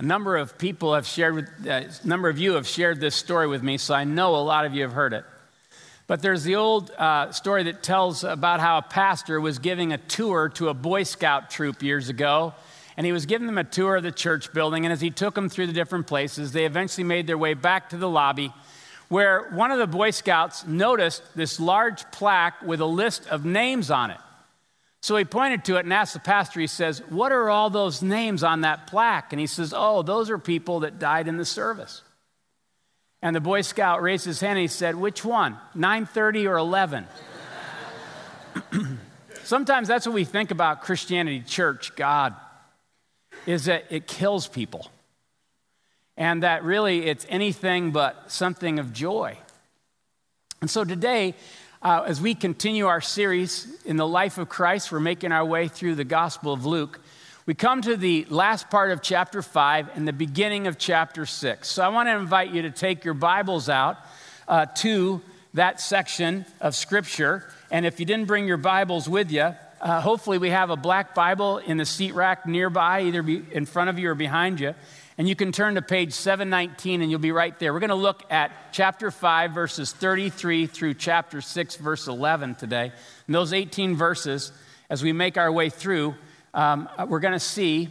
A number of people have shared with, uh, a number of you have shared this story with me, so I know a lot of you have heard it. But there's the old uh, story that tells about how a pastor was giving a tour to a Boy Scout troop years ago. And he was giving them a tour of the church building. And as he took them through the different places, they eventually made their way back to the lobby where one of the Boy Scouts noticed this large plaque with a list of names on it. So he pointed to it and asked the pastor, he says, What are all those names on that plaque? And he says, Oh, those are people that died in the service. And the Boy Scout raised his hand and he said, Which one? 930 or 11? Sometimes that's what we think about Christianity, church, God, is that it kills people. And that really it's anything but something of joy. And so today, uh, as we continue our series in the life of Christ, we're making our way through the Gospel of Luke. We come to the last part of chapter 5 and the beginning of chapter 6. So I want to invite you to take your Bibles out uh, to that section of Scripture. And if you didn't bring your Bibles with you, uh, hopefully we have a black Bible in the seat rack nearby, either in front of you or behind you. And you can turn to page 719 and you'll be right there. We're going to look at chapter 5, verses 33 through chapter 6, verse 11 today. And those 18 verses, as we make our way through, um, we're going to see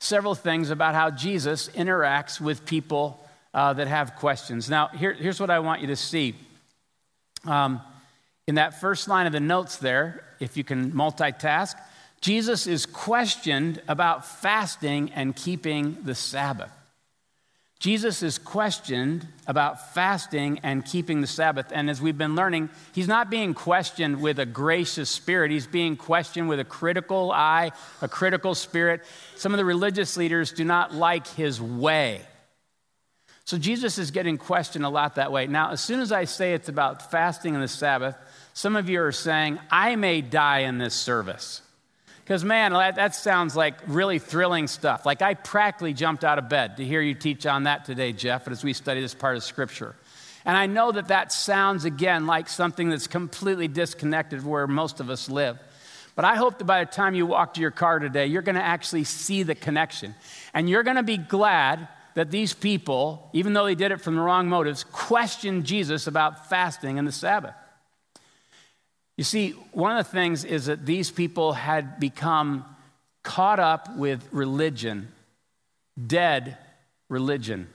several things about how Jesus interacts with people uh, that have questions. Now, here, here's what I want you to see. Um, in that first line of the notes there, if you can multitask, Jesus is questioned about fasting and keeping the Sabbath. Jesus is questioned about fasting and keeping the Sabbath. And as we've been learning, he's not being questioned with a gracious spirit. He's being questioned with a critical eye, a critical spirit. Some of the religious leaders do not like his way. So Jesus is getting questioned a lot that way. Now, as soon as I say it's about fasting and the Sabbath, some of you are saying, I may die in this service. Because, man, that, that, sounds like really thrilling stuff. Like, I practically jumped out of bed to hear you teach on that today, Jeff, as we study this part of Scripture. And I know that that sounds, again, like something that's completely disconnected where most of us live. But I hope that by the time you walk to your car today, you're going to actually see the connection. And you're going to be glad that these people, even though they did it from the wrong motives, questioned Jesus about fasting and the Sabbath. You see, one of the things is that these people had become caught up with religion, dead religion.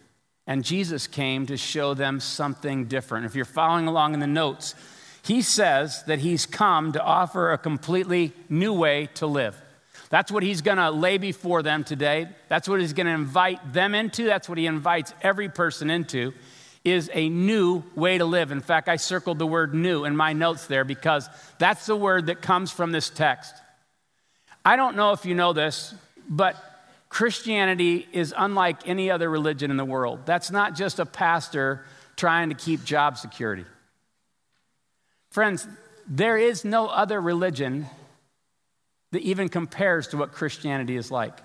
And Jesus came to show them something different. If you're following along in the notes, he says that he's come to offer a completely new way to live. That's what he's going to lay before them today. That's what he's going to invite them into. That's what he invites every person into is a new way to live. In fact, I circled the word new in my notes there because that's the word that comes from this text. I don't know if you know this, but Christianity is unlike any other religion in the world. That's not just a pastor trying to keep job security. Friends, there is no other religion that even compares to what Christianity is like.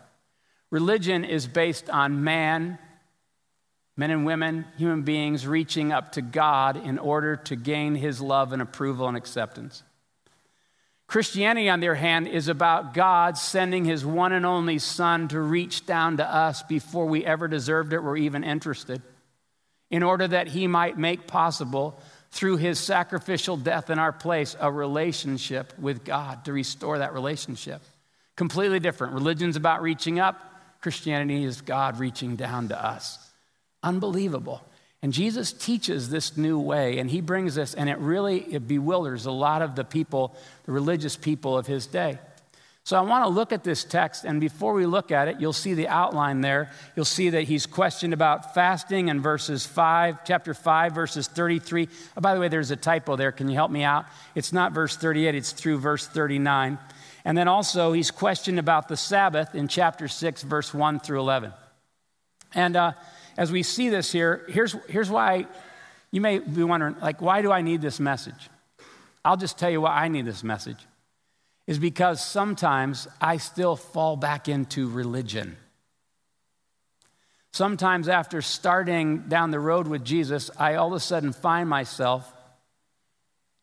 Religion is based on man men and women, human beings reaching up to God in order to gain his love and approval and acceptance. Christianity, on the other hand, is about God sending his one and only Son to reach down to us before we ever deserved it or even interested, in order that he might make possible, through his sacrificial death in our place, a relationship with God to restore that relationship. Completely different. Religion's about reaching up, Christianity is God reaching down to us. Unbelievable. And Jesus teaches this new way, and he brings this, and it really it bewilders a lot of the people, the religious people of his day. So I want to look at this text, and before we look at it, you'll see the outline there. You'll see that he's questioned about fasting in verses 5, chapter 5, verses 33. Oh, by the way, there's a typo there. Can you help me out? It's not verse 38, it's through verse 39. And then also, he's questioned about the Sabbath in chapter 6, verse 1 through 11. And uh, as we see this here, here's, here's why you may be wondering, like, why do I need this message? I'll just tell you why I need this message. Is because sometimes I still fall back into religion. Sometimes after starting down the road with Jesus, I all of a sudden find myself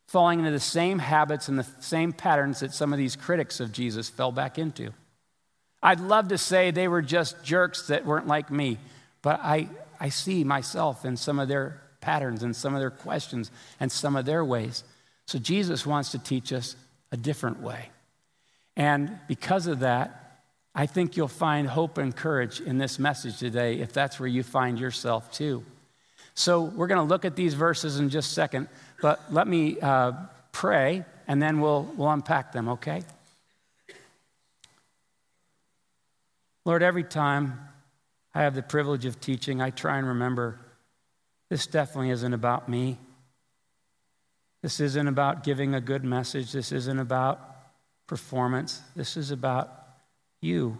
falling into the same habits and the same patterns that some of these critics of Jesus fell back into. I'd love to say they were just jerks that weren't like me, but I, I see myself in some of their patterns and some of their questions and some of their ways. So Jesus wants to teach us a different way. And because of that, I think you'll find hope and courage in this message today if that's where you find yourself too. So we're going to look at these verses in just a second, but let me uh, pray and then we'll, we'll unpack them, okay? Lord, every time I have the privilege of teaching, I try and remember this definitely isn't about me. This isn't about giving a good message. This isn't about performance. This is about you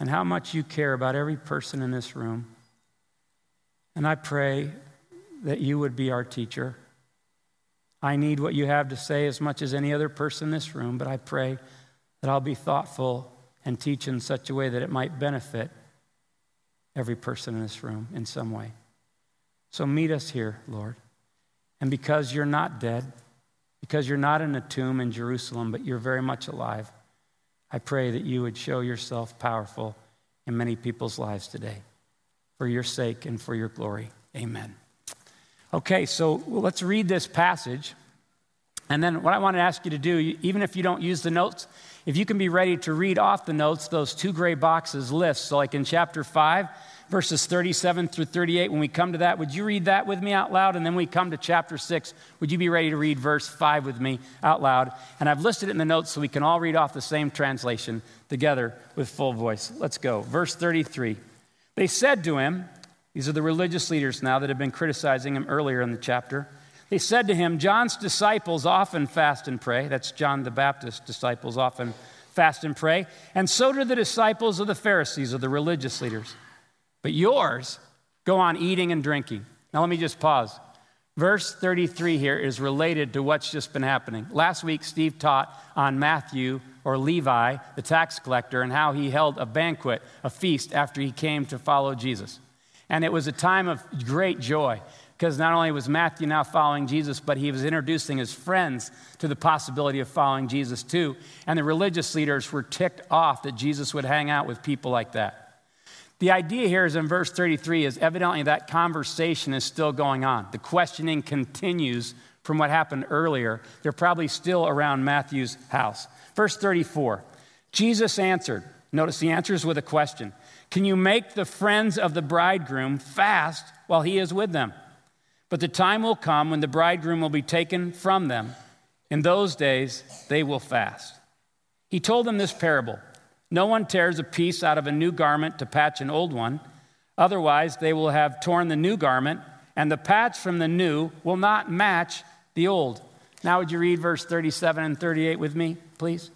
and how much you care about every person in this room. And I pray that you would be our teacher. I need what you have to say as much as any other person in this room, but I pray that I'll be thoughtful and teach in such a way that it might benefit every person in this room in some way. So meet us here, Lord. And because you're not dead, because you're not in a tomb in Jerusalem, but you're very much alive, I pray that you would show yourself powerful in many people's lives today for your sake and for your glory. Amen. Okay, so let's read this passage. And then what I want to ask you to do, even if you don't use the notes, if you can be ready to read off the notes, those two gray boxes list. So, like in chapter 5, verses 37 through 38, when we come to that, would you read that with me out loud? And then we come to chapter 6, would you be ready to read verse 5 with me out loud? And I've listed it in the notes so we can all read off the same translation together with full voice. Let's go. Verse 33. They said to him, these are the religious leaders now that have been criticizing him earlier in the chapter. They said to him, John's disciples often fast and pray. That's John the Baptist's disciples often fast and pray. And so do the disciples of the Pharisees, or the religious leaders. But yours go on eating and drinking. Now, let me just pause. Verse 33 here is related to what's just been happening. Last week, Steve taught on Matthew or Levi, the tax collector, and how he held a banquet, a feast, after he came to follow Jesus. And it was a time of great joy because not only was Matthew now following Jesus, but he was introducing his friends to the possibility of following Jesus too. And the religious leaders were ticked off that Jesus would hang out with people like that. The idea here is in verse 33 is evidently that conversation is still going on. The questioning continues from what happened earlier. They're probably still around Matthew's house. Verse 34 Jesus answered. Notice the answer is with a question Can you make the friends of the bridegroom fast while he is with them? But the time will come when the bridegroom will be taken from them. In those days, they will fast. He told them this parable No one tears a piece out of a new garment to patch an old one. Otherwise, they will have torn the new garment, and the patch from the new will not match the old. Now, would you read verse 37 and 38 with me, please?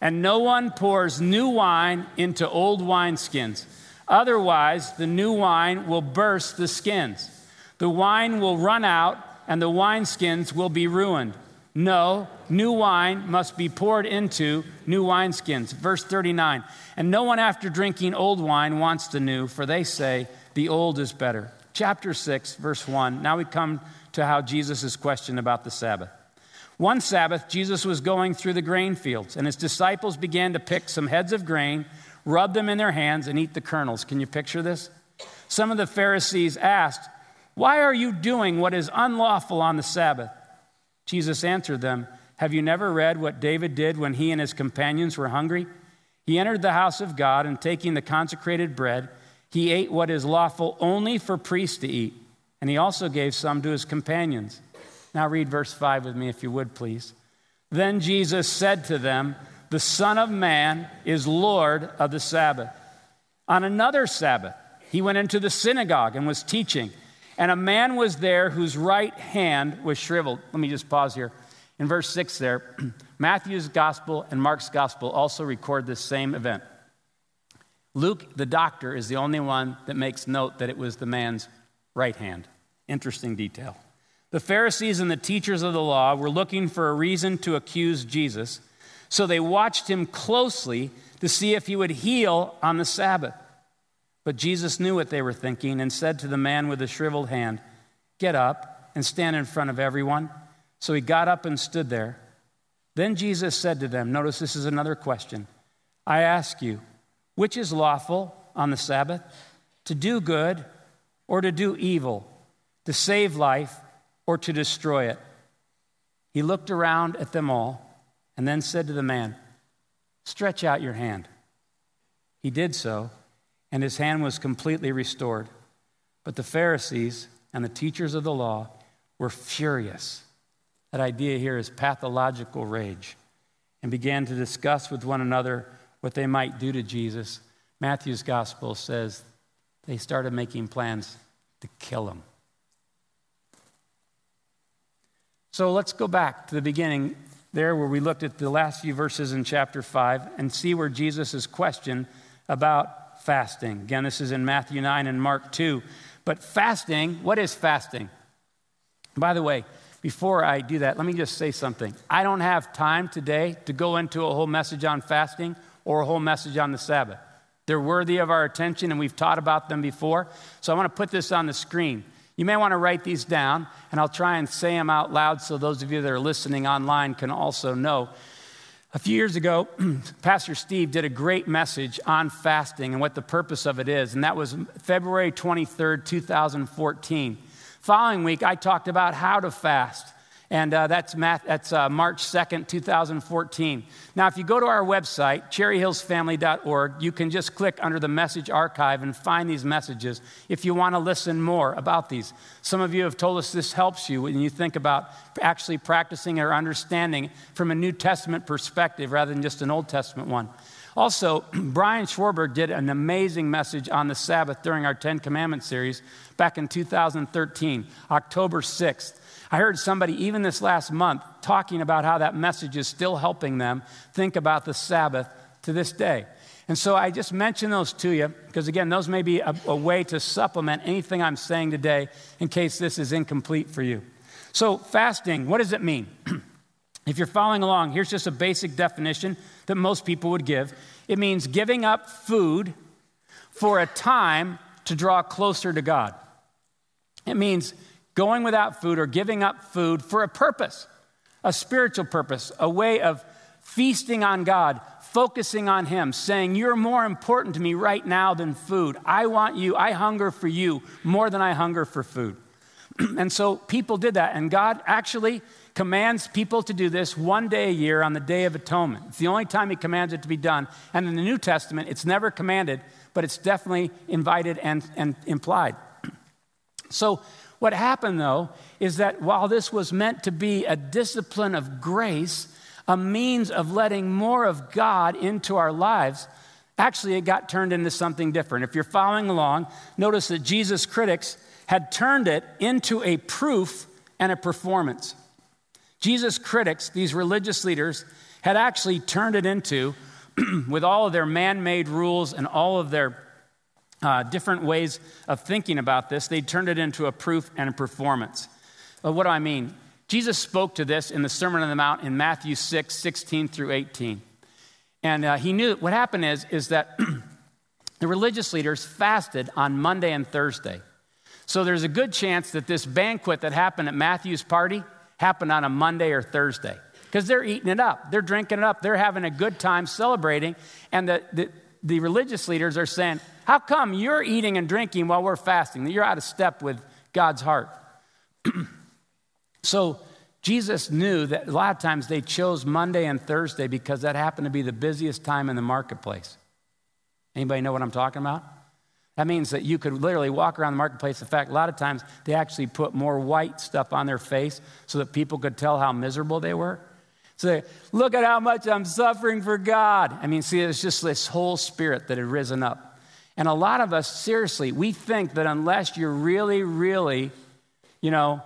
And no one pours new wine into old wineskins. Otherwise, the new wine will burst the skins the wine will run out and the wineskins will be ruined. No, new wine must be poured into new wineskins. Verse 39 And no one after drinking old wine wants the new, for they say the old is better. Chapter 6, verse 1. Now we come to how Jesus is questioned about the Sabbath. One Sabbath, Jesus was going through the grain fields, and his disciples began to pick some heads of grain, rub them in their hands, and eat the kernels. Can you picture this? Some of the Pharisees asked, why are you doing what is unlawful on the Sabbath? Jesus answered them, Have you never read what David did when he and his companions were hungry? He entered the house of God and taking the consecrated bread, he ate what is lawful only for priests to eat, and he also gave some to his companions. Now read verse 5 with me, if you would, please. Then Jesus said to them, The Son of Man is Lord of the Sabbath. On another Sabbath, he went into the synagogue and was teaching. And a man was there whose right hand was shriveled. Let me just pause here. In verse 6 there, Matthew's gospel and Mark's gospel also record this same event. Luke, the doctor, is the only one that makes note that it was the man's right hand. Interesting detail. The Pharisees and the teachers of the law were looking for a reason to accuse Jesus, so they watched him closely to see if he would heal on the Sabbath. But Jesus knew what they were thinking and said to the man with the shriveled hand, Get up and stand in front of everyone. So he got up and stood there. Then Jesus said to them, Notice this is another question. I ask you, Which is lawful on the Sabbath? To do good or to do evil? To save life or to destroy it? He looked around at them all and then said to the man, Stretch out your hand. He did so, and his hand was completely restored. But the Pharisees and the teachers of the law were furious. That idea here is pathological rage, and began to discuss with one another what they might do to Jesus. Matthew's gospel says they started making plans to kill him. So let's go back to the beginning there where we looked at the last few verses in chapter 5 and see where Jesus' question about fasting. Again, this is in Matthew 9 and Mark 2. But fasting, what is fasting? By the way, before I do that, let me just say something. I don't have time today to go into a whole message on fasting or a whole message on the Sabbath. They're worthy of our attention, and we've taught about them before. So I want to put this on the screen. You may want to write these down, and I'll try and say them out loud so those of you that are listening online can also know. A few years ago, Pastor Steve did a great message on fasting and what the purpose of it is, and that was February 23rd, 2014. Following week, I talked about how to fast. And uh, that's, math, that's uh, March 2nd, 2014. Now, if you go to our website, cherryhillsfamily.org, you can just click under the message archive and find these messages if you want to listen more about these. Some of you have told us this helps you when you think about actually practicing or understanding from a New Testament perspective rather than just an Old Testament one. Also, Brian Schwarber did an amazing message on the Sabbath during our Ten Commandments series back in 2013, October 6th. I heard somebody, even this last month, talking about how that message is still helping them think about the Sabbath to this day. And so I just mention those to you because, again, those may be a, a, way to supplement anything I'm saying today in case this is incomplete for you. So, fasting, what does it mean? if you're following along, here's just a basic definition that most people would give it means giving up food for a time to draw closer to God. It means going without food or giving up food for a purpose, a spiritual purpose, a way of feasting on God, focusing on Him, saying, You're more important to me right now than food. I want you, I hunger for you more than I hunger for food. and so people did that, and God actually commands people to do this one day a year on the Day of Atonement. It's the only time He commands it to be done. And in the New Testament, it's never commanded, but it's definitely invited and, and implied. so what happened, though, is that while this was meant to be a discipline of grace, a means of letting more of God into our lives, actually it got turned into something different. If you're following along, notice that Jesus' critics had turned it into a proof and a performance. Jesus' critics, these religious leaders, had actually turned it into, with all of their man made rules and all of their uh, different ways of thinking about this, they turned it into a proof and a performance. Well, what do I mean? Jesus spoke to this in the Sermon on the Mount in Matthew 6, 16 through 18. And uh, he knew what happened is, is that the religious leaders fasted on Monday and Thursday. So there's a good chance that this banquet that happened at Matthew's party happened on a Monday or Thursday because they're eating it up. They're drinking it up. They're having a good time celebrating. And the, the, the religious leaders are saying, how come you're eating and drinking while we're fasting? You're out of step with God's heart. so Jesus knew that a lot of times they chose Monday and Thursday because that happened to be the busiest time in the marketplace. Anybody know what I'm talking about? That means that you could literally walk around the marketplace. In fact, a lot of times they actually put more white stuff on their face so that people could tell how miserable they were. They, look at how much I'm suffering for God. I mean, see, it's just this whole spirit that had risen up. And a lot of us, seriously, we think that unless you're really, really, you know,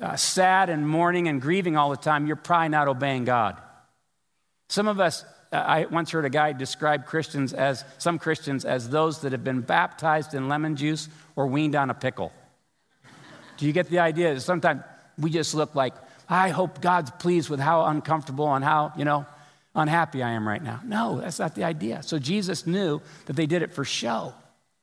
uh, sad and mourning and grieving all the time, you're probably not obeying God. Some of us, uh, I once heard a guy describe Christians as, some Christians as those that have been baptized in lemon juice or weaned on a pickle. Do you get the idea? Sometimes we just look like, I hope God's pleased with how uncomfortable and how, you know, unhappy I am right now. No, that's not the idea. So Jesus knew that they did it for show.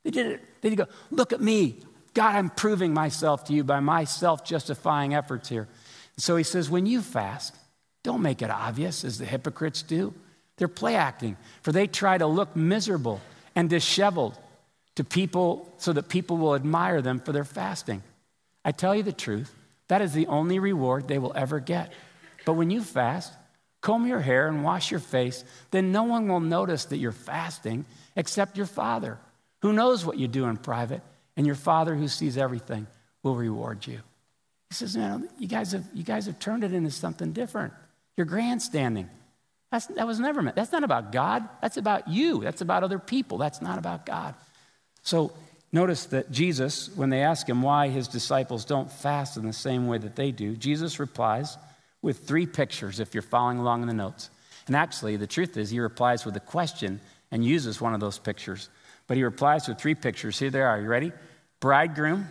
They did it. They did go, look at me. God, I'm proving myself to you by my self justifying efforts here. And so he says, when you fast, don't make it obvious as the hypocrites do. They're play acting, for they try to look miserable and disheveled to people so that people will admire them for their fasting. I tell you the truth, that is the only reward they will ever get. But when you fast, comb your hair and wash your face, then no one will notice that you're fasting except your Father, who knows what you do in private, and your Father who sees everything will reward you. He says, Man, you guys have, you guys have turned it into something different. You're grandstanding. That's, that was never meant. That's not about God. That's about you. That's about other people. That's not about God. So notice that Jesus, when they ask him why his disciples don't fast in the same way that they do, Jesus replies with three pictures if you're following along in the notes. And actually, the truth is, he replies with a question and uses one of those pictures. But he replies with three pictures. Here they are. You ready? Bridegroom,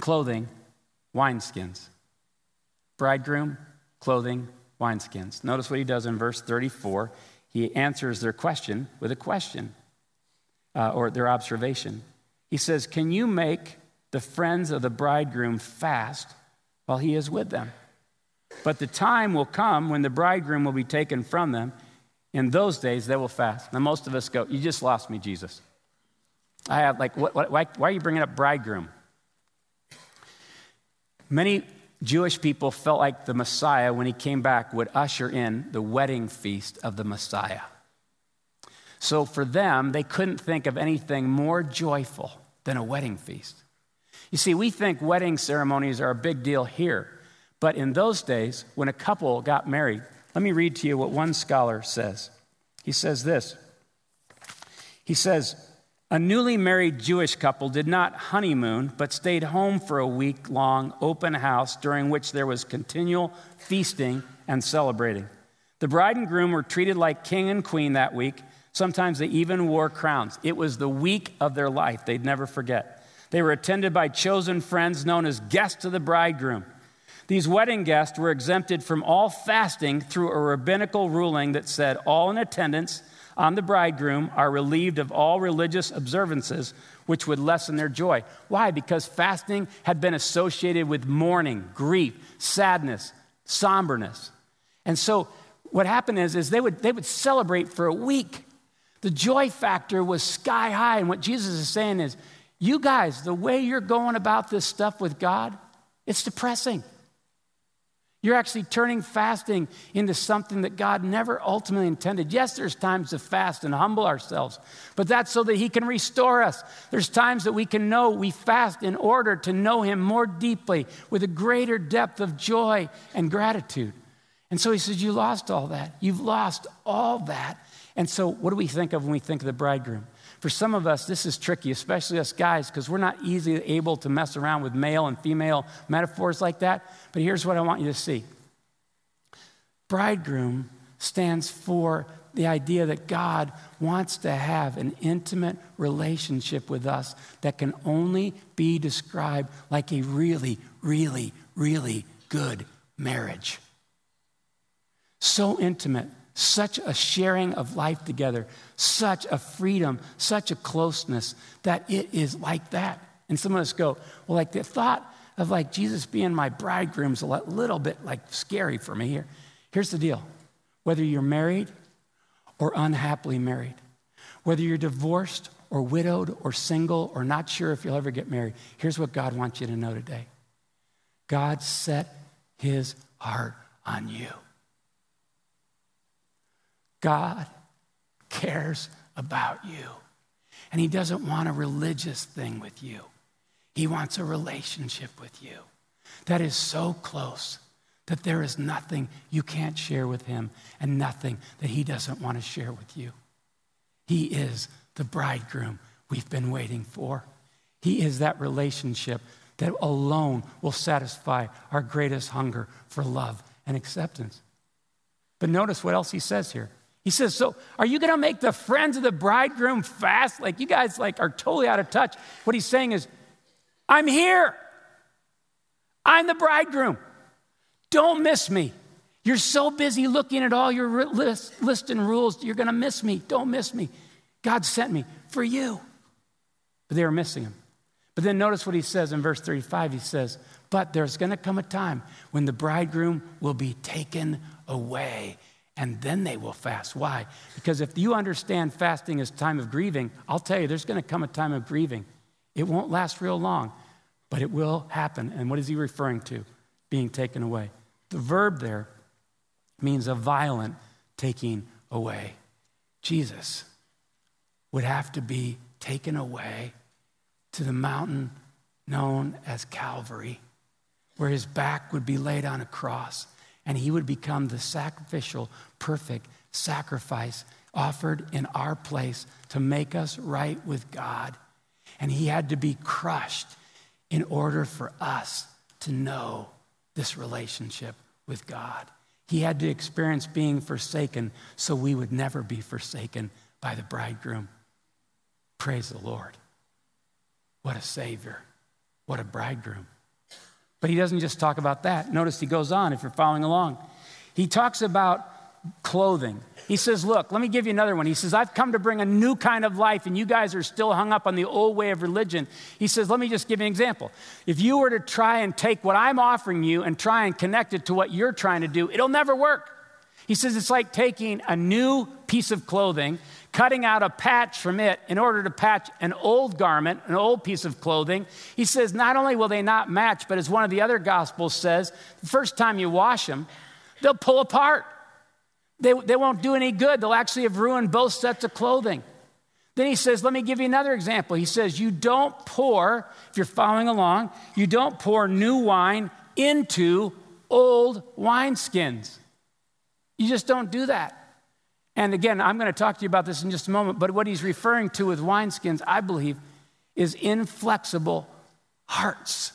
clothing, wineskins. Bridegroom, clothing, wineskins. Notice what he does in verse 34. He answers their question with a question uh, or their observation. He says, Can you make the friends of the bridegroom fast while he is with them? But the time will come when the bridegroom will be taken from them. In those days, they will fast. Now, most of us go, You just lost me, Jesus. I have, like, what, what, why, why are you bringing up bridegroom? Many Jewish people felt like the Messiah, when he came back, would usher in the wedding feast of the Messiah. So for them, they couldn't think of anything more joyful than a wedding feast. You see, we think wedding ceremonies are a big deal here, but in those days, when a couple got married, let me read to you what one scholar says. He says this He says, a newly married Jewish couple did not honeymoon, but stayed home for a week long open house during which there was continual feasting and celebrating. The bride and groom were treated like king and queen that week. Sometimes they even wore crowns. It was the week of their life they'd never forget. They were attended by chosen friends known as guests of the bridegroom. These wedding guests were exempted from all fasting through a rabbinical ruling that said all in attendance on the bridegroom are relieved of all religious observances which would lessen their joy. Why? Because fasting had been associated with mourning, grief, sadness, somberness. And so what happened is, is they, would, they would celebrate for a week. The joy factor was sky high. And what Jesus is saying is, you guys, the way you're going about this stuff with God, it's depressing. You're actually turning fasting into something that God never ultimately intended. Yes, there's times to fast and humble ourselves, but that's so that He can restore us. There's times that we can know we fast in order to know Him more deeply with a greater depth of joy and gratitude. And so He says, You lost all that. You've lost all that. And so, what do we think of when we think of the bridegroom? For some of us, this is tricky, especially us guys, because we're not easily able to mess around with male and female metaphors like that. But here's what I want you to see Bridegroom stands for the idea that God wants to have an intimate relationship with us that can only be described like a really, really, really good marriage. So intimate such a sharing of life together, such a freedom, such a closeness that it is like that. And some of us go, well, like the thought of like Jesus being my bridegroom is a little bit like scary for me here. Here's the deal whether you're married or unhappily married, whether you're divorced or widowed or single or not sure if you'll ever get married, here's what God wants you to know today God set his heart on you. God cares about you. And He doesn't want a religious thing with you, He wants a relationship with you that is so close that there is nothing you can't share with Him and nothing that He doesn't want to share with you. He is the bridegroom we've been waiting for. He is that relationship that alone will satisfy our greatest hunger for love and acceptance. But notice what else he says here. He says, So are you going to make the friends of the bridegroom fast? Like you guys like are totally out of touch. What he's saying is, I'm here. I'm the bridegroom. Don't miss me. You're so busy looking at all your list, list and rules, you're going to miss me. Don't miss me. God sent me for you. But they were missing him. But then notice what he says in verse 35. He says, But there's going to come a time when the bridegroom will be taken away and then they will fast. Why? Because if you understand fasting as time of grieving, I'll tell you, there's going to come a time of grieving. It won't last real long, but it will happen. And what is he referring to? Being taken away. The verb there means a violent taking away. Jesus would have to be taken away to the mountain known as Calvary, where his back would be laid on a cross and he would become the sacrificial, perfect sacrifice offered in our place to make us right with God. And he had to be crushed in order for us to know this relationship with God. He had to experience being forsaken so we would never be forsaken by the bridegroom. Praise the Lord. What a Savior. What a bridegroom. But he doesn't just talk about that. Notice he goes on if you're following along. He talks about clothing. He says, Look, let me give you another one. He says, I've come to bring a new kind of life, and you guys are still hung up on the old way of religion. He says, Let me just give you an example. If you were to try and take what I'm offering you and try and connect it to what you're trying to do, it'll never work. He says, It's like taking a new piece of clothing cutting out a patch from it in order to patch an old garment, an old piece of clothing. He says, not only will they not match, but as one of the other gospels says, the first time you wash them, they'll pull apart. They, they won't do any good. They'll actually have ruined both sets of clothing. Then he says, let me give you another example. He says, you don't pour, if you're following along, you don't pour new wine into old wineskins. You just don't do that. And again, I'm going to talk to you about this in just a moment, but what he's referring to with wineskins, I believe, is inflexible hearts.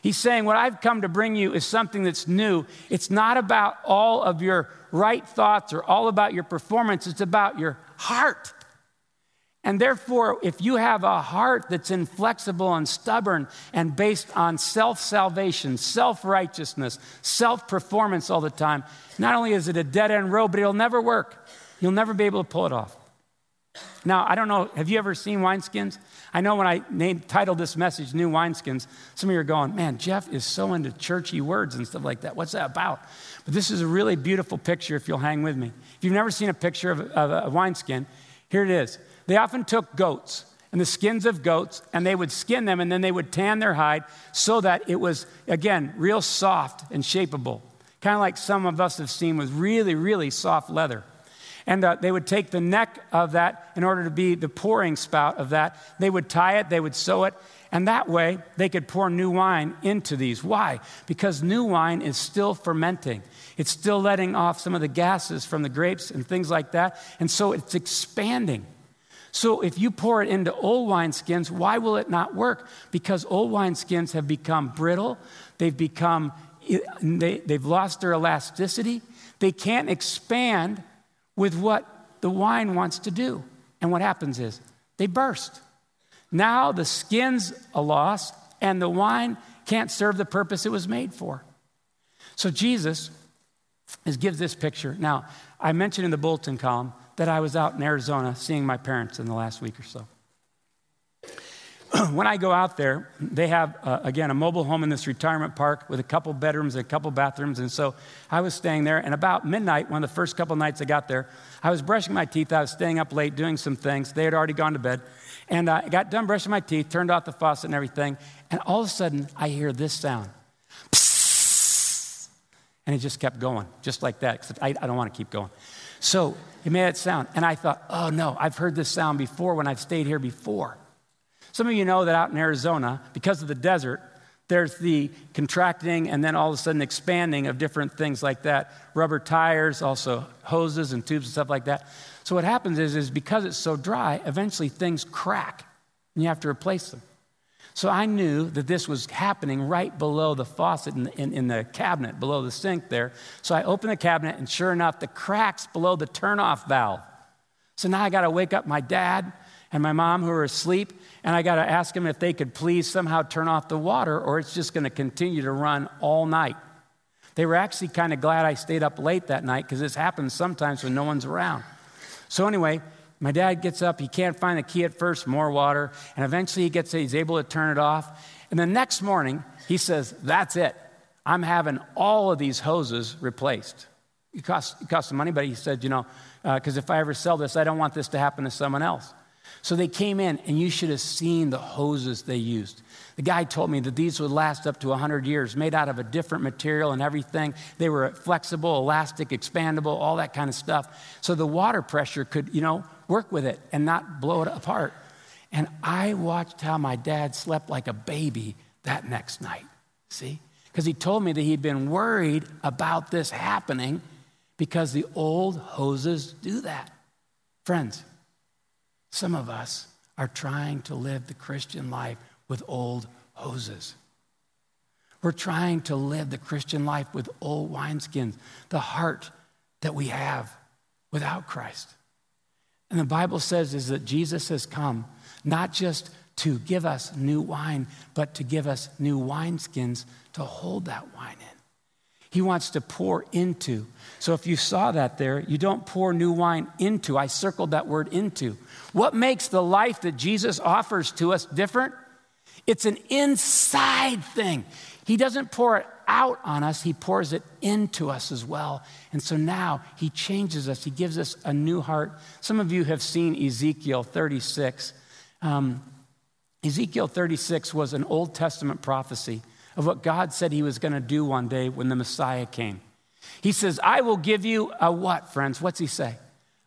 He's saying, What I've come to bring you is something that's new. It's not about all of your right thoughts or all about your performance, it's about your heart. And therefore, if you have a heart that's inflexible and stubborn and based on self salvation, self righteousness, self performance all the time, not only is it a dead end road, but it'll never work. You'll never be able to pull it off. Now, I don't know, have you ever seen wineskins? I know when I named, titled this message, New Wineskins, some of you are going, man, Jeff is so into churchy words and stuff like that. What's that about? But this is a really beautiful picture if you'll hang with me. If you've never seen a picture of, of a wineskin, here it is. They often took goats and the skins of goats, and they would skin them, and then they would tan their hide so that it was, again, real soft and shapeable. Kind of like some of us have seen with really, really soft leather. And uh, they would take the neck of that in order to be the pouring spout of that. They would tie it, they would sew it, and that way they could pour new wine into these. Why? Because new wine is still fermenting. It's still letting off some of the gases from the grapes and things like that. And so it's expanding. So if you pour it into old wineskins, why will it not work? Because old wineskins have become brittle, they've become they, they've lost their elasticity. They can't expand with what the wine wants to do. And what happens is they burst. Now the skin's a loss, and the wine can't serve the purpose it was made for. So Jesus is, gives this picture. Now, I mentioned in the bulletin column that I was out in Arizona seeing my parents in the last week or so. when I go out there, they have, uh, again, a mobile home in this retirement park with a couple bedrooms and a couple bathrooms. And so I was staying there. And about midnight, one of the first couple nights I got there, I was brushing my teeth. I was staying up late doing some things. They had already gone to bed. And uh, I got done brushing my teeth, turned off the faucet and everything. And all of a sudden, I hear this sound. And it just kept going, just like that, I, I don't want to keep going. So he made that sound. And I thought, oh no, I've heard this sound before when I've stayed here before. Some of you know that out in Arizona, because of the desert, there's the contracting and then all of a sudden expanding of different things like that rubber tires, also hoses and tubes and stuff like that. So what happens is, is because it's so dry, eventually things crack and you have to replace them. So I knew that this was happening right below the faucet in the, in, in the cabinet, below the sink there. So I opened the cabinet, and sure enough, the cracks below the turnoff valve. So now I got to wake up my dad and my mom who are asleep, and I got to ask them if they could please somehow turn off the water, or it's just going to continue to run all night. They were actually kind of glad I stayed up late that night because this happens sometimes when no one's around. So, anyway, my dad gets up, he can't find the key at first, more water, and eventually he gets he's able to turn it off. And the next morning, he says, That's it. I'm having all of these hoses replaced. It cost, it cost some money, but he said, you know, because uh, if I ever sell this, I don't want this to happen to someone else. So they came in, and you should have seen the hoses they used. The guy told me that these would last up to 100 years, made out of a different material and everything. They were flexible, elastic, expandable, all that kind of stuff. So the water pressure could, you know, work with it and not blow it apart. And I watched how my dad slept like a baby that next night. See? Because he told me that he'd been worried about this happening because the old hoses do that. Friends, some of us are trying to live the Christian life with old hoses. We're trying to live the Christian life with old wineskins, the heart that we have without Christ. And the Bible says is that Jesus has come not just to give us new wine, but to give us new wineskins to hold that wine in. He wants to pour into. So if you saw that there, you don't pour new wine into. I circled that word into. What makes the life that Jesus offers to us different? It's an inside thing. He doesn't pour it out on us, He pours it into us as well. And so now He changes us, He gives us a new heart. Some of you have seen Ezekiel 36. Um, Ezekiel 36 was an Old Testament prophecy of what God said He was going to do one day when the Messiah came. He says, I will give you a what, friends? What's He say?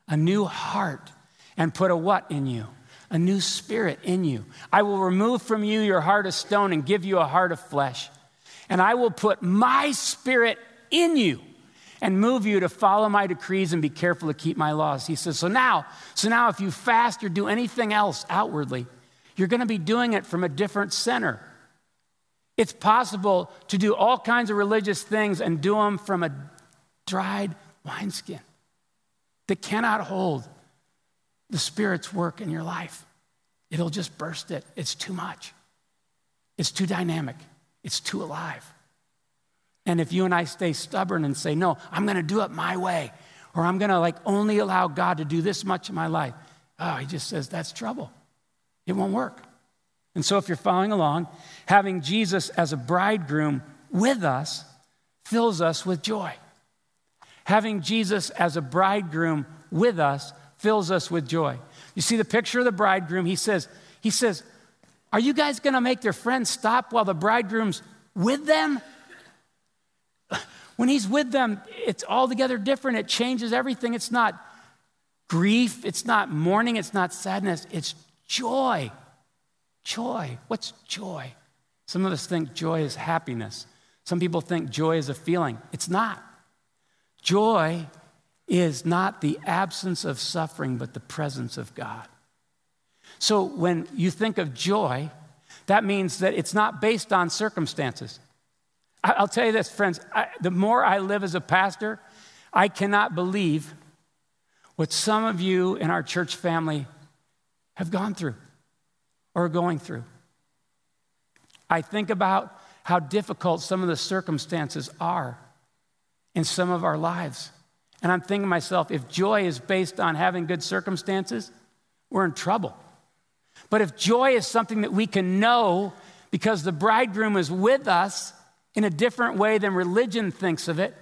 A new heart and put a what in you? A new spirit in you. I will remove from you your heart of stone and give you a heart of flesh. And I will put my spirit in you and move you to follow my decrees and be careful to keep my laws. He says, so now, so now if you fast or do anything else outwardly, you're going to be doing it from a different center. It's possible to do all kinds of religious things and do them from a dried wineskin that cannot hold the Spirit's work in your life. It'll just burst it. It's too much. It's too dynamic. It's too alive. And if you and I stay stubborn and say, no, I'm going to do it my way, or I'm going to like only allow God to do this much in my life, oh, he just says that's trouble. It won't work. And so if you're following along, having Jesus as a bridegroom with us fills us with joy. Having Jesus as a bridegroom with us fills us with joy. You see the picture of the bridegroom, he says, he says, Are you guys gonna make their friends stop while the bridegroom's with them? When he's with them, it's altogether different. It changes everything. It's not grief, it's not mourning, it's not sadness, it's joy. Joy. What's joy? Some of us think joy is happiness. Some people think joy is a feeling. It's not. Joy is not the absence of suffering, but the presence of God. So when you think of joy, that means that it's not based on circumstances. I'll tell you this, friends, I, the more I live as a pastor, I cannot believe what some of you in our church family have gone through or are going through. I think about how difficult some of the circumstances are in some of our lives. And I'm thinking to myself, if joy is based on having good circumstances, we're in trouble. But if joy is something that we can know because the bridegroom is with us in a different way than religion thinks of it,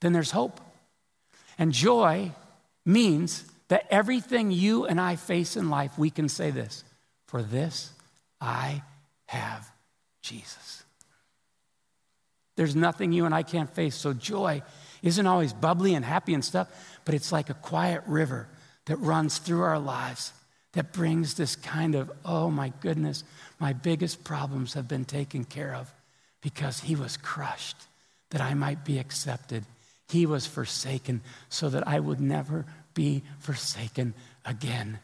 then there's hope. And joy means that everything you and I face in life, we can say this For this I have Jesus. There's nothing you and I can't face. So joy isn't always bubbly and happy and stuff, but it's like a quiet river that runs through our lives that brings this kind of, oh my goodness, my biggest problems have been taken care of because he was crushed that I might be accepted. He was forsaken so that I would never be forsaken again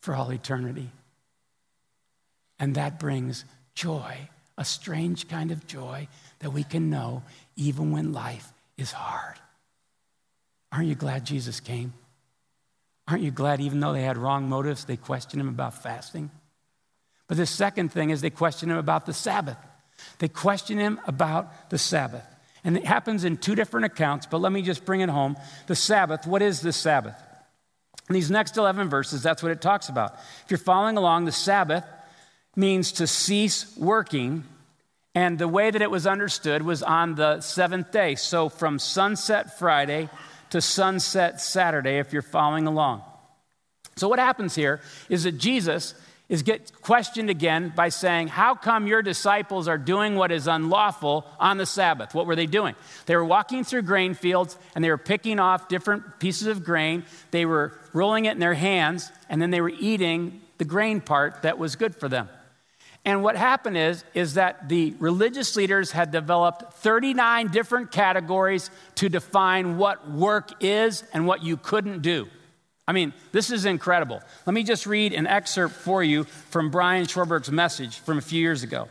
for all eternity. And that brings joy, a strange kind of joy that we can know even when life is hard. Aren't you glad Jesus came? Aren't you glad, even though they had wrong motives, they questioned him about fasting? But the second thing is they question him about the Sabbath. They question him about the Sabbath. And it happens in two different accounts, but let me just bring it home. The Sabbath, what is the Sabbath? In these next 11 verses, that's what it talks about. If you're following along, the Sabbath means to cease working and the way that it was understood was on the seventh day. So from sunset Friday to sunset Saturday if you're following along. So, what happens here is that Jesus is get questioned again by saying, How come your disciples are doing what is unlawful on the Sabbath? What were they doing? They were walking through grain fields and they were picking off different pieces of grain. They were rolling it in their hands and then they were eating the grain part that was good for them. And what happened is, is that the religious leaders had developed 39 different categories to define what work is and what you couldn't do. I mean, this is incredible. Let me just read an excerpt for you from Brian Schwarberg's message from a few years ago.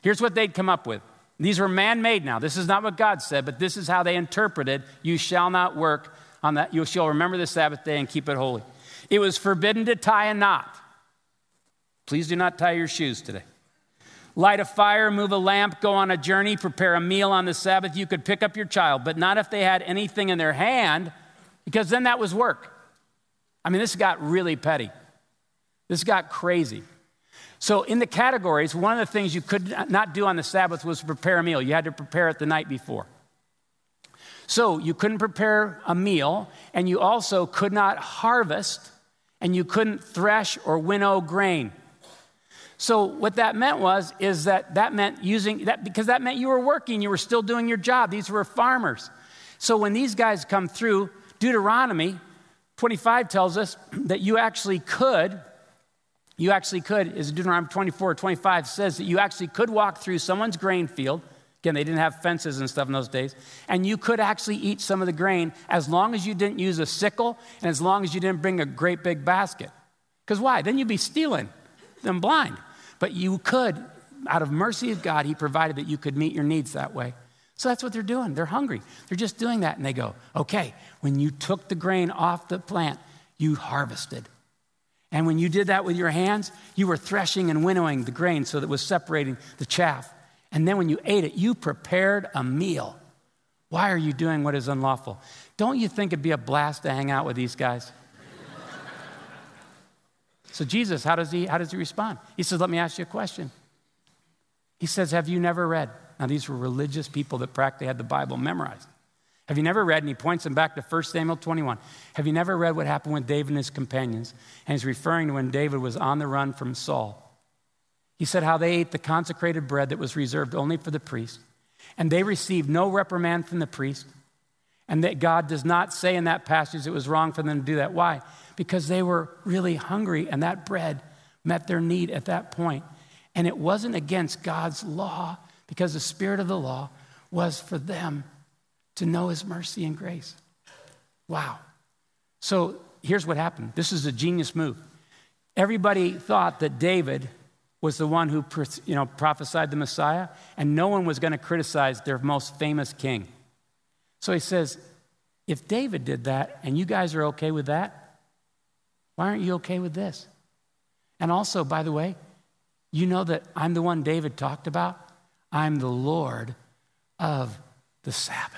Here's what they'd come up with. These were man made now. This is not what God said, but this is how they interpreted you shall not work on that. You shall remember the Sabbath day and keep it holy. It was forbidden to tie a knot. Please do not tie your shoes today. Light a fire, move a lamp, go on a journey, prepare a meal on the Sabbath. You could pick up your child, but not if they had anything in their hand, because then that was work. I mean, this got really petty. This got crazy. So, in the categories, one of the things you could not do on the Sabbath was prepare a meal. You had to prepare it the night before. So, you couldn't prepare a meal, and you also could not harvest, and you couldn't thresh or winnow grain. So, what that meant was, is that that meant using that because that meant you were working, you were still doing your job. These were farmers. So, when these guys come through, Deuteronomy 25 tells us that you actually could, you actually could, is Deuteronomy 24 25 says that you actually could walk through someone's grain field. Again, they didn't have fences and stuff in those days. And you could actually eat some of the grain as long as you didn't use a sickle and as long as you didn't bring a great big basket. Because why? Then you'd be stealing them blind. But you could, out of mercy of God, He provided that you could meet your needs that way. So that's what they're doing. They're hungry. They're just doing that. And they go, okay, when you took the grain off the plant, you harvested. And when you did that with your hands, you were threshing and winnowing the grain so that it was separating the chaff. And then when you ate it, you prepared a meal. Why are you doing what is unlawful? Don't you think it'd be a blast to hang out with these guys? So Jesus, how does he how does he respond? He says, "Let me ask you a question." He says, "Have you never read?" Now, these were religious people that practically had the Bible memorized. Have you never read, and he points them back to 1 Samuel 21. Have you never read what happened with David and his companions? And he's referring to when David was on the run from Saul. He said how they ate the consecrated bread that was reserved only for the priest, and they received no reprimand from the priest, and that God does not say in that passage it was wrong for them to do that. Why? Because they were really hungry, and that bread met their need at that point. And it wasn't against God's law, because the spirit of the law was for them to know his mercy and grace. Wow. So here's what happened this is a genius move. Everybody thought that David was the one who you know, prophesied the Messiah, and no one was going to criticize their most famous king. So he says, if David did that and you guys are okay with that, why aren't you okay with this? And also, by the way, you know that I'm the one David talked about? I'm the Lord of the Sabbath.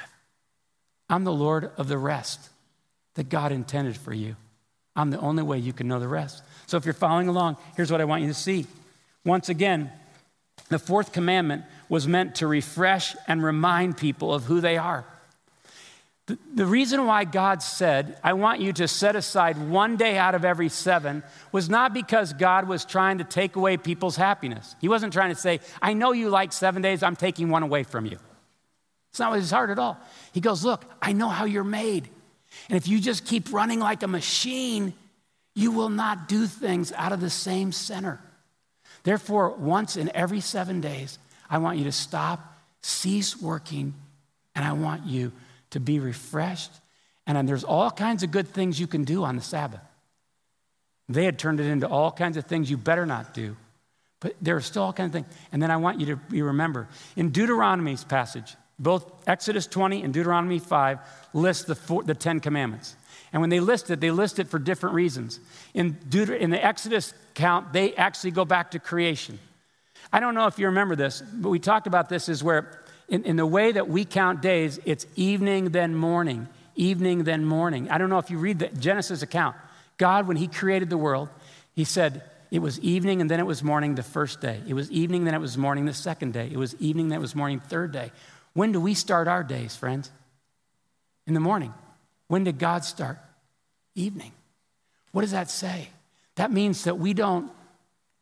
I'm the Lord of the rest that God intended for you. I'm the only way you can know the rest. So if you're following along, here's what I want you to see. Once again, the fourth commandment was meant to refresh and remind people of who they are. The, reason why God said, I want you to set aside one day out of every seven was not because God was trying to take away people's happiness. He wasn't trying to say, I know you like seven days, I'm taking one away from you. It's not his heart at all. He goes, Look, I know how you're made. And if you just keep running like a machine, you will not do things out of the same center. Therefore, once in every seven days, I want you to stop, cease working, and I want you to be refreshed. And there's all kinds of good things you can do on the Sabbath. They had turned it into all kinds of things you better not do. But there are still all kinds of things. And then I want you to be remember in Deuteronomy's passage, both Exodus 20 and Deuteronomy 5 list the, four, the Ten Commandments. And when they list it, they list it for different reasons. In, Deut- in the Exodus count, they actually go back to creation. I don't know if you remember this, but we talked about this is where in, in the way that we count days, it's evening, then morning, evening, then morning. I don't know if you read the Genesis account. God, when He created the world, He said, it was evening and then it was morning the first day. It was evening, then it was morning the second day. It was evening, then it was morning third day. When do we start our days, friends? In the morning. When did God start? Evening. What does that say? That means that we don't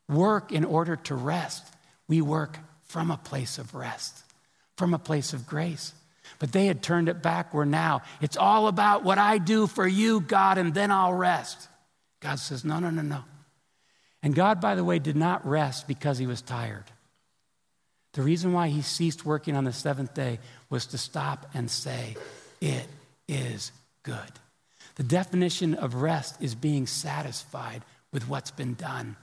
work in order to rest. We work from a place of rest, from a place of grace. But they had turned it back where now it's all about what I do for you, God, and then I'll rest. God says, no, no, no, no. And God, by the way, did not rest because he was tired. The reason why he ceased working on the seventh day was to stop and say, It is good. The definition of rest is being satisfied with what's been done.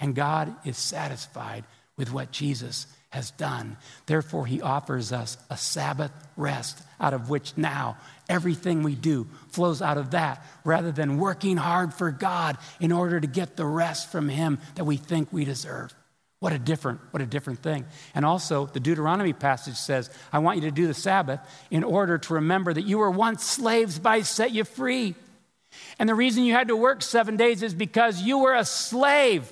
And God is satisfied with what Jesus has done. Therefore, he offers us a Sabbath rest out of which now everything we do flows out of that rather than working hard for God in order to get the rest from him that we think we deserve. What a different, what a different thing. And also, the Deuteronomy passage says, I want you to do the Sabbath in order to remember that you were once slaves, I set you free. And the reason you had to work seven days is because you were a slave.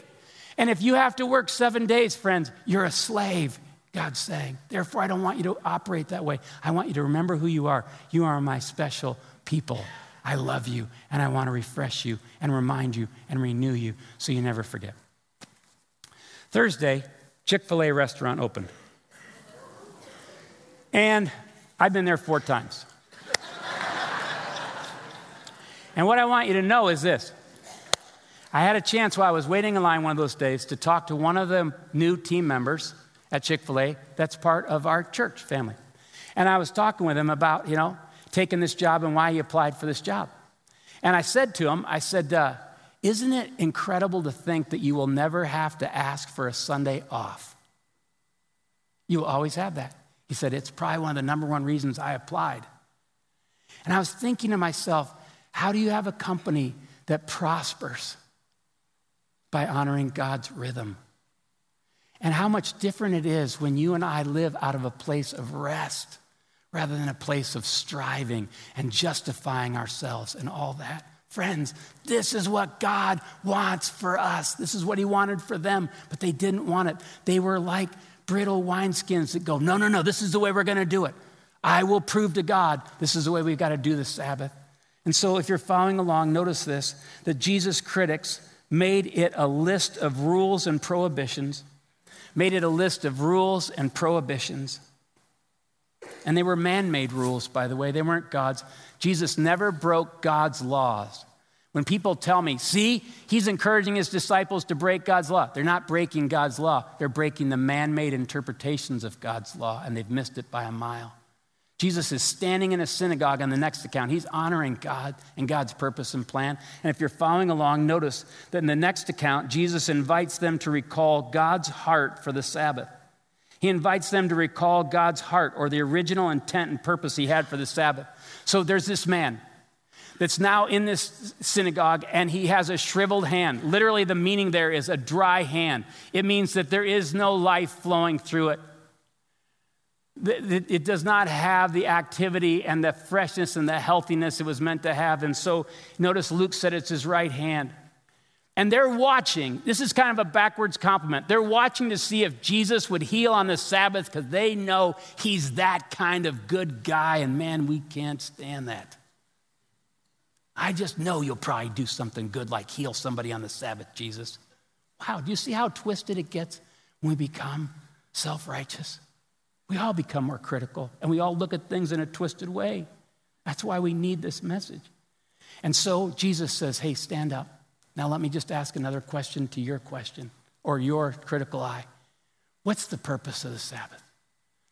And if you have to work seven days, friends, you're a slave, God's saying. Therefore, I don't want you to operate that way. I want you to remember who you are. You are my special people. I love you, and I want to refresh you and remind you and renew you so you never forget. Thursday, Chick fil A restaurant opened. And I've been there four times. and what I want you to know is this I had a chance while I was waiting in line one of those days to talk to one of the new team members at Chick fil A that's part of our church family. And I was talking with him about, you know, taking this job and why he applied for this job. And I said to him, I said, uh, Isn't it incredible to think that you will never have to ask for a Sunday off? You will always have that. He said, It's probably one of the number one reasons I applied. And I was thinking to myself, How do you have a company that prospers? By honoring God's rhythm. And how much different it is when you and I live out of a place of rest rather than a place of striving and justifying ourselves and all that. Friends, this is what God wants for us. This is what He wanted for them, but they didn't want it. They were like brittle wineskins that go, No, no, no, this is the way we're going to do it. I will prove to God this is the way we've got to do the Sabbath. And so, if you're following along, notice this that Jesus' critics made it a list of rules and prohibitions, made it a list of rules and prohibitions. And they were man made rules, by the way, they weren't God's. Jesus never broke God's laws. When people tell me, see, he's encouraging his disciples to break God's law, they're not breaking God's law. They're breaking the man made interpretations of God's law, and they've missed it by a mile. Jesus is standing in a synagogue on the next account. He's honoring God and God's purpose and plan. And if you're following along, notice that in the next account, Jesus invites them to recall God's heart for the Sabbath. He invites them to recall God's heart or the original intent and purpose he had for the Sabbath. So there's this man that's now in this synagogue and he has a shriveled hand. Literally, the meaning there is a dry hand. It means that there is no life flowing through it. It does not have the activity and the freshness and the healthiness it was meant to have. And so notice Luke said it's his right hand. And they're watching. This is kind of a backwards compliment. They're watching to see if Jesus would heal on the Sabbath because they know he's that kind of good guy. And man, we can't stand that. I just know you'll probably do something good like heal somebody on the Sabbath, Jesus. Wow, do you see how twisted it gets when we become self righteous? We all become more critical and we all look at things in a twisted way. That's why we need this message. And so Jesus says, Hey, stand up. Now, let me just ask another question to your question or your critical eye. What's the purpose of the Sabbath?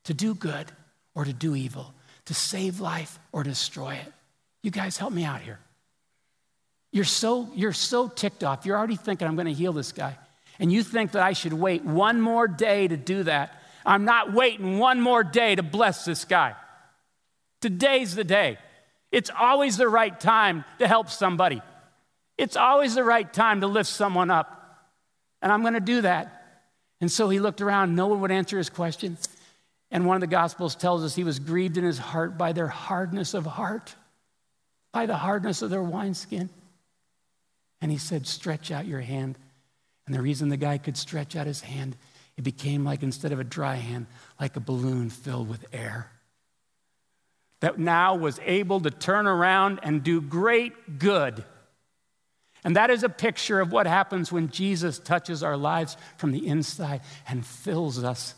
To do good or to do evil? To save life or destroy it? You guys help me out here. You're so, you're so ticked off. You're already thinking, I'm going to heal this guy. And you think that I should wait one more day to do that. I'm not waiting one more day to bless this guy. Today's the day. It's always the right time to help somebody. It's always the right time to lift someone up. And I'm going to do that. And so he looked around. No one would answer his question. And one of the Gospels tells us he was grieved in his heart by their hardness of heart, by the hardness of their wineskin. And he said, Stretch out your hand. And the reason the guy could stretch out his hand it became like, instead of a dry hand, like a balloon filled with air. that now was able to turn around and do great good. And that is a picture of what happens when Jesus touches our lives from the inside and fills us.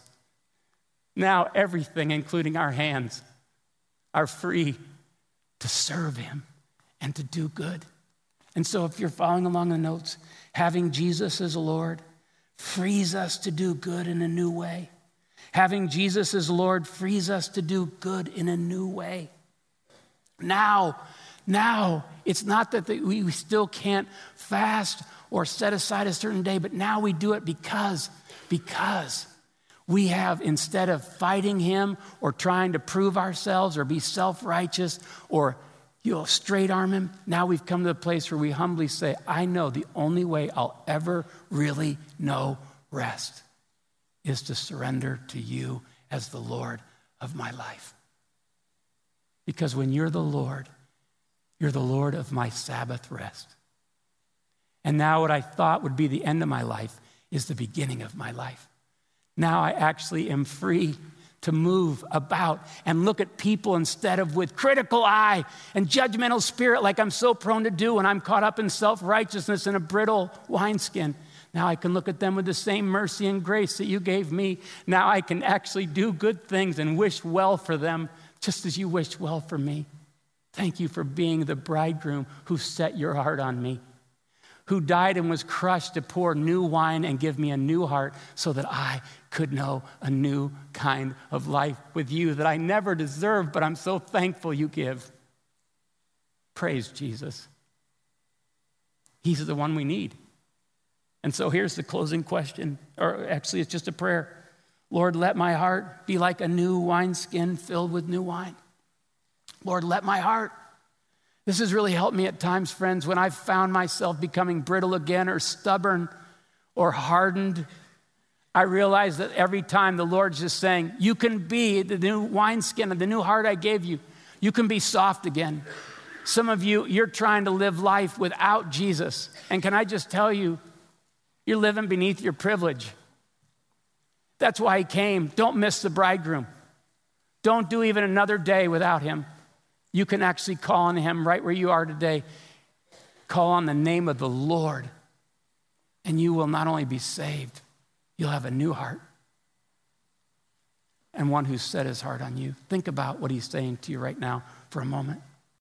Now, everything, including our hands, are free to serve Him and to do good. And so, if you're following along the notes, having Jesus as Lord frees us to do good in a new way. Having Jesus as Lord frees us to do good in a new way. Now, now, it's not that we still can't fast or set aside a certain day, but now we do it because, because we have, instead of fighting him or trying to prove ourselves or be self righteous or you know, straight arm him, now we've come to the place where we humbly say, I know the only way I'll ever really know rest is to surrender to you as the Lord of my life. Because when you're the Lord, you're the Lord of my Sabbath rest. And now, what I thought would be the end of my life is the beginning of my life. Now I actually am free to move about and look at people instead of with critical eye and judgmental spirit like I'm so prone to do when I'm caught up in self righteousness and a brittle wineskin. Now I can look at them with the same mercy and grace that you gave me. Now I can actually do good things and wish well for them just as you wished well for me. Thank you for being the bridegroom who set your heart on me who died and was crushed to pour new wine and give me a new heart so that I could know a new kind of life with you that I never deserved, but I'm so thankful you give. Praise Jesus. He's the one we need. And so here's the closing question, or actually, it's just a prayer. Lord, let my heart be like a new wineskin filled with new wine. Lord, let my heart this has really helped me at times, friends, when I've found myself becoming brittle again or stubborn or hardened. I realize that every time the Lord's just saying, You can be the new wineskin of the new heart I gave you. You can be soft again. Some of you, you're trying to live life without Jesus. And can I just tell you, you're living beneath your privilege. That's why he came. Don't miss the bridegroom. Don't do even another day without him. You can actually call on Him right where you are today. Call on the name of the Lord, and you will not only be saved, you'll have a new heart and one who set his heart on you. Think about what He's saying to you right now for a moment.